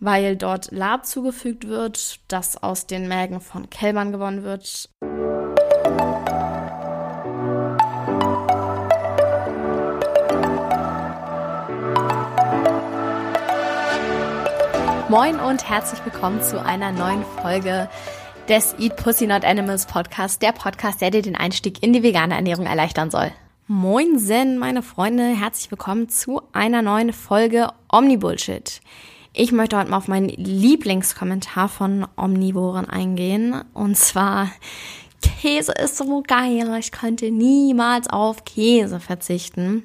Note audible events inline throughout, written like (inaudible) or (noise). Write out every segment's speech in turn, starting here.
weil dort Lab zugefügt wird, das aus den Mägen von Kälbern gewonnen wird. Moin und herzlich willkommen zu einer neuen Folge des Eat Pussy Not Animals Podcast, der Podcast, der dir den Einstieg in die vegane Ernährung erleichtern soll. Moinsen, meine Freunde, herzlich willkommen zu einer neuen Folge Omnibullshit. Ich möchte heute mal auf meinen Lieblingskommentar von Omnivoren eingehen. Und zwar, Käse ist so geil, ich könnte niemals auf Käse verzichten.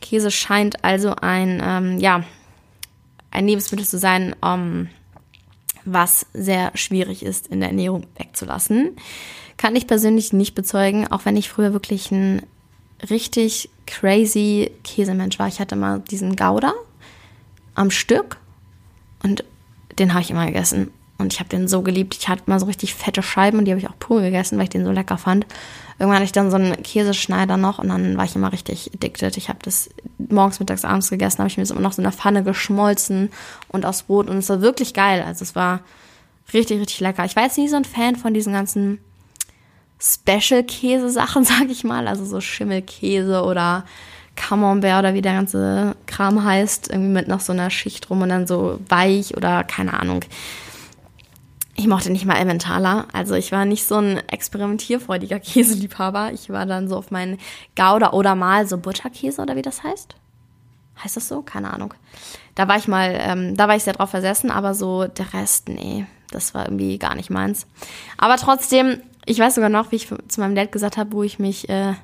Käse scheint also ein, ähm, ja, ein Lebensmittel zu sein, um, was sehr schwierig ist in der Ernährung wegzulassen. Kann ich persönlich nicht bezeugen, auch wenn ich früher wirklich ein richtig crazy Käsemensch war. Ich hatte mal diesen Gouda am Stück und den habe ich immer gegessen. Und ich habe den so geliebt. Ich hatte mal so richtig fette Scheiben und die habe ich auch pur gegessen, weil ich den so lecker fand. Irgendwann hatte ich dann so einen Käseschneider noch und dann war ich immer richtig addicted. Ich habe das morgens, mittags, abends gegessen, habe ich mir das immer noch so in der Pfanne geschmolzen und aufs Brot und es war wirklich geil. Also es war richtig, richtig lecker. Ich war jetzt nie so ein Fan von diesen ganzen Special-Käse-Sachen, (laughs) sag ich mal. Also so Schimmelkäse oder Camembert oder wie der ganze Kram heißt. Irgendwie mit noch so einer Schicht rum und dann so weich oder keine Ahnung. Ich mochte nicht mal Emmentaler. Also ich war nicht so ein experimentierfreudiger (laughs) Käseliebhaber. Ich war dann so auf meinen Gouda oder mal so Butterkäse oder wie das heißt. Heißt das so? Keine Ahnung. Da war ich mal, ähm, da war ich sehr drauf versessen, aber so der Rest, nee, das war irgendwie gar nicht meins. Aber trotzdem, ich weiß sogar noch, wie ich zu meinem Dad gesagt habe, wo ich mich äh,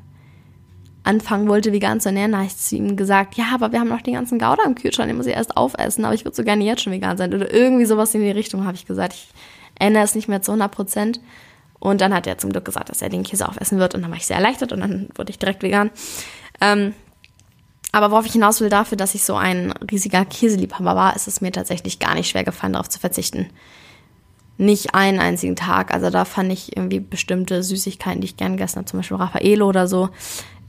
anfangen wollte, vegan zu ernähren, habe ich zu ihm gesagt, ja, aber wir haben noch den ganzen Gouda im Kühlschrank, den muss ich erst aufessen, aber ich würde so gerne jetzt schon vegan sein. Oder irgendwie sowas in die Richtung habe ich gesagt. Ich erinnere es nicht mehr zu 100 Prozent. Und dann hat er zum Glück gesagt, dass er den Käse aufessen wird und dann war ich sehr erleichtert und dann wurde ich direkt vegan. Ähm, aber worauf ich hinaus will, dafür, dass ich so ein riesiger Käseliebhaber war, ist es mir tatsächlich gar nicht schwer gefallen, darauf zu verzichten nicht einen einzigen Tag. Also da fand ich irgendwie bestimmte Süßigkeiten, die ich gern gegessen habe, zum Beispiel Raffaele oder so,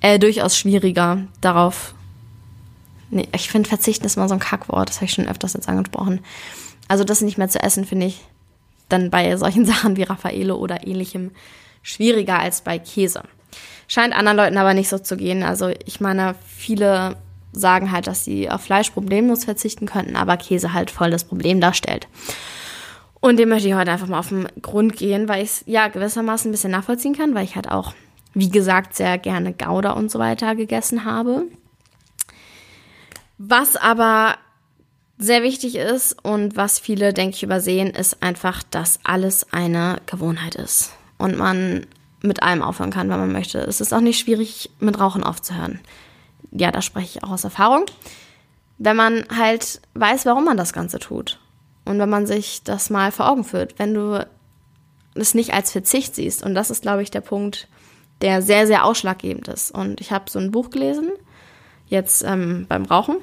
äh, durchaus schwieriger darauf. Nee, ich finde verzichten ist mal so ein Kackwort, das habe ich schon öfters jetzt angesprochen. Also das nicht mehr zu essen, finde ich dann bei solchen (laughs) Sachen wie Raffaele oder ähnlichem schwieriger als bei Käse. Scheint anderen Leuten aber nicht so zu gehen. Also ich meine, viele sagen halt, dass sie auf Fleisch problemlos verzichten könnten, aber Käse halt voll das Problem darstellt. Und dem möchte ich heute einfach mal auf den Grund gehen, weil ich es ja gewissermaßen ein bisschen nachvollziehen kann, weil ich halt auch, wie gesagt, sehr gerne Gouda und so weiter gegessen habe. Was aber sehr wichtig ist und was viele, denke ich, übersehen, ist einfach, dass alles eine Gewohnheit ist. Und man mit allem aufhören kann, wenn man möchte. Es ist auch nicht schwierig, mit Rauchen aufzuhören. Ja, da spreche ich auch aus Erfahrung. Wenn man halt weiß, warum man das Ganze tut. Und wenn man sich das mal vor Augen führt, wenn du es nicht als Verzicht siehst, und das ist, glaube ich, der Punkt, der sehr, sehr ausschlaggebend ist. Und ich habe so ein Buch gelesen, jetzt ähm, beim Rauchen.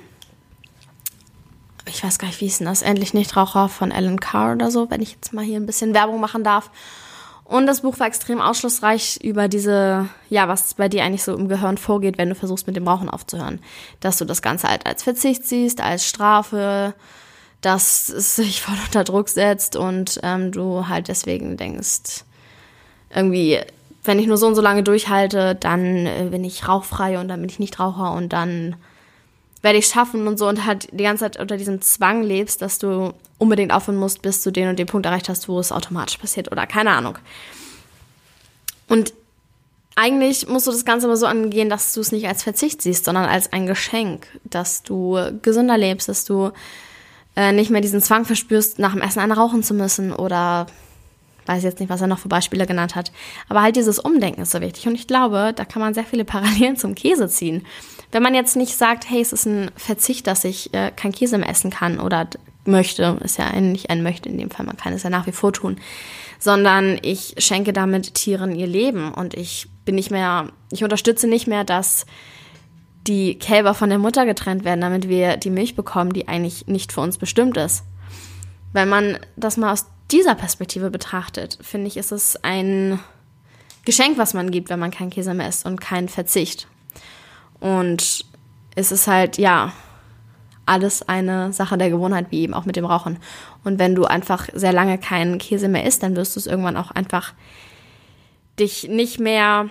Ich weiß gar nicht, wie ist denn das? Endlich Nichtraucher von Alan Carr oder so, wenn ich jetzt mal hier ein bisschen Werbung machen darf. Und das Buch war extrem ausschlussreich über diese, ja, was bei dir eigentlich so im Gehirn vorgeht, wenn du versuchst, mit dem Rauchen aufzuhören. Dass du das Ganze halt als Verzicht siehst, als Strafe, dass es sich voll unter Druck setzt und ähm, du halt deswegen denkst, irgendwie, wenn ich nur so und so lange durchhalte, dann äh, bin ich rauchfrei und dann bin ich nicht Raucher und dann werde ich schaffen und so und halt die ganze Zeit unter diesem Zwang lebst, dass du unbedingt aufhören musst, bis du den und den Punkt erreicht hast, wo es automatisch passiert oder keine Ahnung. Und eigentlich musst du das Ganze aber so angehen, dass du es nicht als Verzicht siehst, sondern als ein Geschenk, dass du gesünder lebst, dass du äh, nicht mehr diesen Zwang verspürst, nach dem Essen eine rauchen zu müssen oder weiß jetzt nicht, was er noch für Beispiele genannt hat. Aber halt dieses Umdenken ist so wichtig. Und ich glaube, da kann man sehr viele (laughs) Parallelen zum Käse ziehen. Wenn man jetzt nicht sagt, hey, es ist ein Verzicht, dass ich äh, kein Käse mehr essen kann oder möchte, ist ja eigentlich ein möchte in dem Fall, man kann es ja nach wie vor tun, sondern ich schenke damit Tieren ihr Leben und ich bin nicht mehr, ich unterstütze nicht mehr, dass die Kälber von der Mutter getrennt werden, damit wir die Milch bekommen, die eigentlich nicht für uns bestimmt ist. Wenn man das mal aus dieser Perspektive betrachtet, finde ich, ist es ein Geschenk, was man gibt, wenn man keinen Käse mehr isst und keinen Verzicht. Und es ist halt, ja, alles eine Sache der Gewohnheit, wie eben auch mit dem Rauchen. Und wenn du einfach sehr lange keinen Käse mehr isst, dann wirst du es irgendwann auch einfach dich nicht mehr,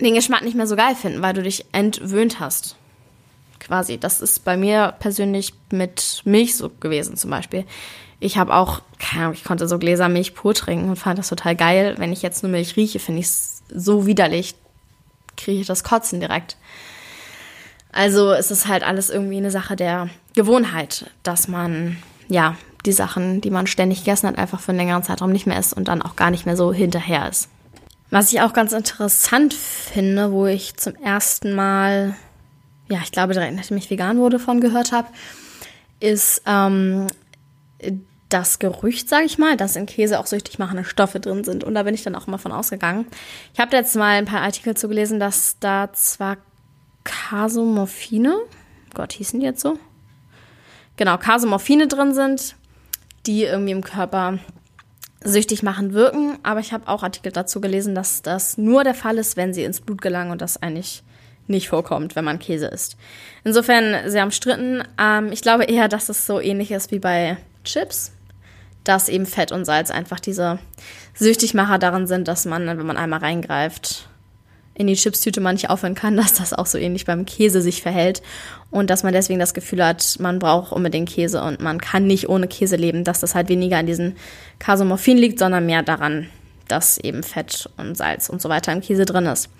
den Geschmack nicht mehr so geil finden, weil du dich entwöhnt hast. Quasi. Das ist bei mir persönlich mit Milch so gewesen zum Beispiel. Ich habe auch, keine Ahnung, ich konnte so Gläser Milch pur trinken und fand das total geil. Wenn ich jetzt nur Milch rieche, finde ich es so widerlich, kriege ich das Kotzen direkt. Also es ist halt alles irgendwie eine Sache der Gewohnheit, dass man, ja, die Sachen, die man ständig gegessen hat, einfach für einen längeren Zeitraum nicht mehr isst und dann auch gar nicht mehr so hinterher ist. Was ich auch ganz interessant finde, wo ich zum ersten Mal, ja, ich glaube direkt nachdem ich vegan wurde, von gehört habe, ist ähm, das Gerücht, sage ich mal, dass in Käse auch süchtig machende Stoffe drin sind. Und da bin ich dann auch immer von ausgegangen. Ich habe jetzt mal ein paar Artikel zu gelesen, dass da zwar Casomorphine, Gott, hießen die jetzt so? Genau, Casomorphine drin sind, die irgendwie im Körper süchtig machen wirken. Aber ich habe auch Artikel dazu gelesen, dass das nur der Fall ist, wenn sie ins Blut gelangen und das eigentlich nicht vorkommt, wenn man Käse isst. Insofern sehr umstritten. Ähm, ich glaube eher, dass es so ähnlich ist wie bei Chips dass eben Fett und Salz einfach diese Süchtigmacher darin sind, dass man, wenn man einmal reingreift, in die Chipstüte man nicht aufhören kann, (laughs) dass das auch so ähnlich beim Käse sich verhält und dass man deswegen das Gefühl hat, man braucht unbedingt Käse und man kann nicht ohne Käse leben, dass das halt weniger an diesen Casomorphin liegt, sondern mehr daran, dass eben Fett und Salz und so weiter im Käse drin ist.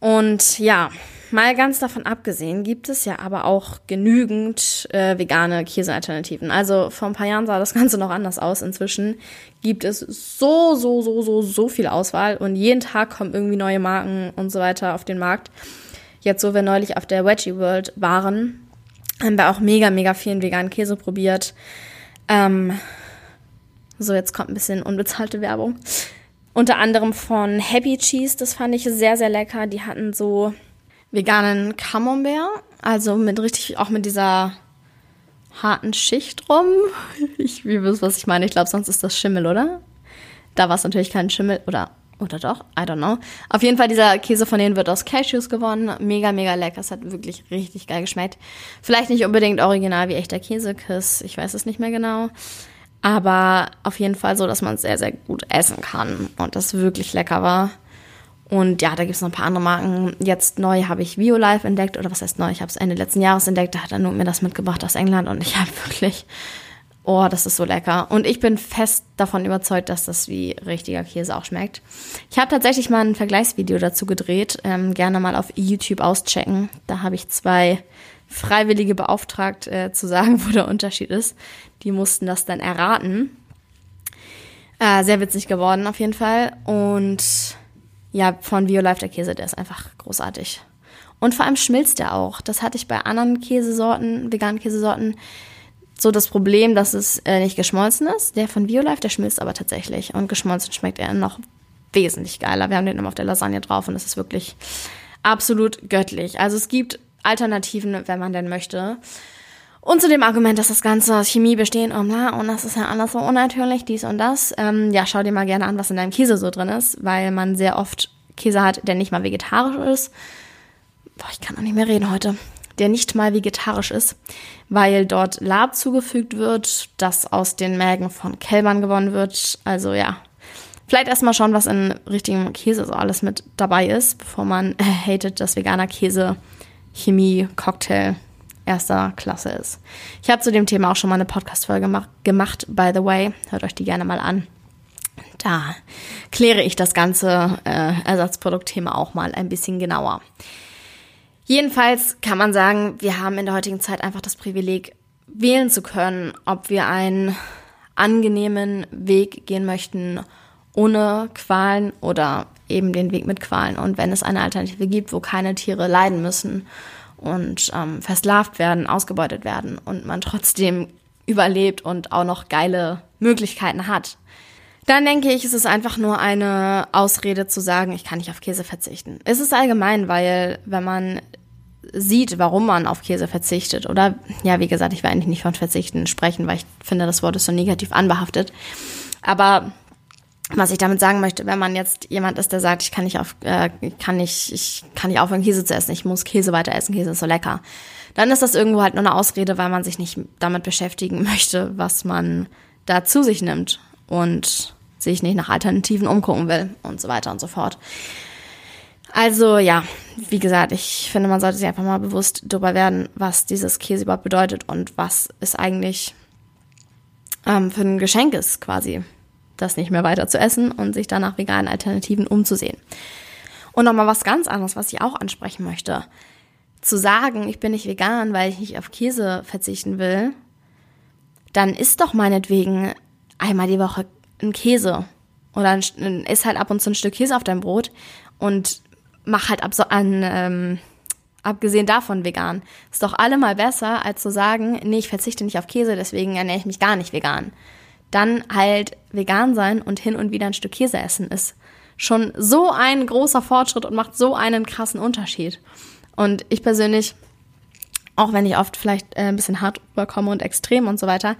Und ja, Mal ganz davon abgesehen, gibt es ja aber auch genügend äh, vegane Käsealternativen. Also vor ein paar Jahren sah das (laughs) Ganze noch anders aus. Inzwischen gibt es so, so, so, so, so viel Auswahl und jeden Tag kommen irgendwie neue Marken und so weiter auf den Markt. Jetzt, wo wir neulich auf der Veggie World waren, haben wir auch mega, mega vielen veganen Käse probiert. Ähm, so, jetzt kommt ein bisschen unbezahlte Werbung. Unter anderem von Happy Cheese, das fand ich sehr, sehr lecker. Die hatten so veganen Camembert, also mit richtig, auch mit dieser harten Schicht rum. (laughs) Ich, wisst, was ich meine. Ich glaube, sonst ist das Schimmel, oder? Da war es natürlich kein Schimmel, oder, oder doch? I don't know. Auf jeden Fall, dieser Käse von denen wird aus Cashews gewonnen. Mega, mega lecker. Es hat wirklich richtig geil geschmeckt. Vielleicht nicht unbedingt original wie echter Käsekiss. Ich weiß es nicht mehr genau. Aber auf jeden Fall so, dass man es sehr, sehr gut essen kann und das wirklich lecker war. Und ja, da gibt es noch ein paar andere Marken. Jetzt neu habe ich Violife entdeckt, oder was heißt neu? Ich habe es Ende letzten Jahres entdeckt, da hat er nur mir das mitgebracht aus England und ich habe (laughs) wirklich, oh, das ist so lecker. Und ich bin fest davon überzeugt, dass das wie richtiger Käse auch schmeckt. Ich habe tatsächlich mal ein Vergleichsvideo dazu gedreht, ähm, gerne mal auf YouTube auschecken. Da habe ich zwei Freiwillige beauftragt, äh, zu sagen, wo der Unterschied ist. Die mussten das dann erraten. Äh, sehr witzig geworden auf jeden Fall. Und ja, von Violife der Käse, der ist einfach großartig. Und vor allem schmilzt der auch. Das hatte ich bei anderen Käsesorten, veganen Käsesorten, so das Problem, dass es äh, nicht geschmolzen ist. Der von Violife, der schmilzt aber tatsächlich. Und geschmolzen schmeckt er noch wesentlich geiler. Wir haben den immer auf der Lasagne drauf und es ist wirklich absolut göttlich. Also es gibt Alternativen, wenn man denn möchte. Und zu dem Argument, dass das Ganze aus Chemie bestehen und bla, und das ist ja alles so unnatürlich, dies und das. Ähm, ja, schau dir mal gerne an, was in deinem Käse so drin ist, weil man sehr oft Käse hat, der nicht mal vegetarisch ist. Boah, ich kann auch nicht mehr reden heute. Der nicht mal vegetarisch ist, weil dort Lab zugefügt wird, das aus den Mägen von Kälbern gewonnen wird. Also ja, vielleicht erstmal schauen, was in richtigem Käse so alles mit dabei ist, bevor man äh, hatet, dass veganer Käse Chemie, Cocktail erster Klasse ist. Ich habe zu dem Thema auch schon mal eine Podcast-Folge gemacht, by the way. Hört euch die gerne mal an. Da kläre ich das ganze äh, Ersatzproduktthema auch mal ein bisschen genauer. Jedenfalls kann man sagen, wir haben in der heutigen Zeit einfach das Privileg, wählen zu können, ob wir einen angenehmen Weg gehen möchten, ohne Qualen oder eben den Weg mit Qualen. Und wenn es eine Alternative gibt, wo keine Tiere leiden müssen und ähm, versklavt werden, ausgebeutet werden und man trotzdem (laughs) überlebt und auch noch geile Möglichkeiten hat. Dann denke ich, es ist einfach nur eine Ausrede zu sagen, ich kann nicht auf Käse verzichten. Es ist allgemein, weil wenn man sieht, warum man auf Käse verzichtet, oder ja, wie gesagt, ich will eigentlich nicht von Verzichten sprechen, weil ich finde, das Wort ist so negativ anbehaftet. Aber was ich damit sagen möchte, wenn man jetzt jemand ist, der sagt, ich kann nicht auf, äh, kann nicht, ich kann nicht aufhören, Käse zu essen, ich muss Käse weiter essen, Käse ist so lecker, dann ist das irgendwo halt nur eine Ausrede, weil man sich nicht damit beschäftigen möchte, was man da zu sich nimmt und sich nicht nach Alternativen umgucken will und so weiter und so fort. Also ja, wie gesagt, ich finde, man sollte sich einfach mal bewusst darüber werden, was dieses Käse überhaupt bedeutet und was es eigentlich ähm, für ein Geschenk ist, quasi, das nicht mehr weiter zu essen und sich dann nach veganen Alternativen umzusehen. Und nochmal was ganz anderes, was ich auch ansprechen möchte. Zu sagen, ich bin nicht vegan, weil ich nicht auf Käse verzichten will, dann isst doch meinetwegen einmal die Woche ein Käse oder ein, isst halt ab und zu ein Stück Käse auf deinem Brot und mach halt ab so an, ähm, abgesehen davon vegan. Ist doch allemal besser, als zu sagen, nee, ich verzichte nicht auf Käse, deswegen ernähre ich mich gar nicht vegan. Dann halt vegan sein und hin und wieder ein Stück Käse essen ist schon so ein großer Fortschritt und macht so einen krassen Unterschied. Und ich persönlich, auch wenn ich oft vielleicht äh, ein bisschen hart überkomme und extrem und so weiter,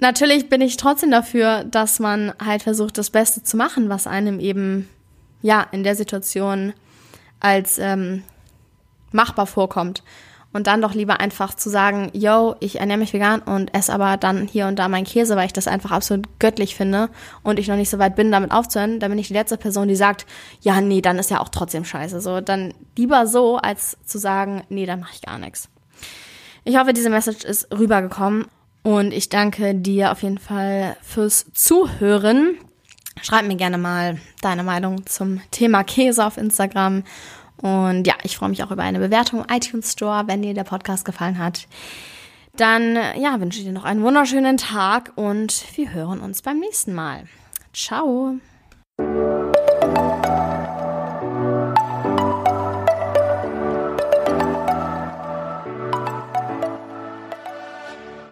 natürlich bin ich trotzdem dafür, dass man halt versucht, das Beste zu machen, was einem eben ja in der Situation als ähm, machbar vorkommt. Und dann doch lieber einfach zu sagen, yo, ich ernähre mich vegan und esse aber dann hier und da meinen Käse, weil ich das einfach absolut göttlich finde und ich noch nicht so weit bin, damit aufzuhören, dann bin ich die letzte Person, die sagt, ja, nee, dann ist ja auch trotzdem scheiße. So, dann lieber so, als zu sagen, nee, dann mache ich gar nichts. Ich hoffe, diese Message ist rübergekommen und ich danke dir auf jeden Fall fürs Zuhören. Schreib mir gerne mal deine Meinung zum Thema Käse auf Instagram. Und ja, ich freue mich auch über eine Bewertung im iTunes Store, wenn dir der Podcast gefallen hat. Dann ja, wünsche ich dir noch einen wunderschönen Tag und wir hören uns beim nächsten Mal. Ciao.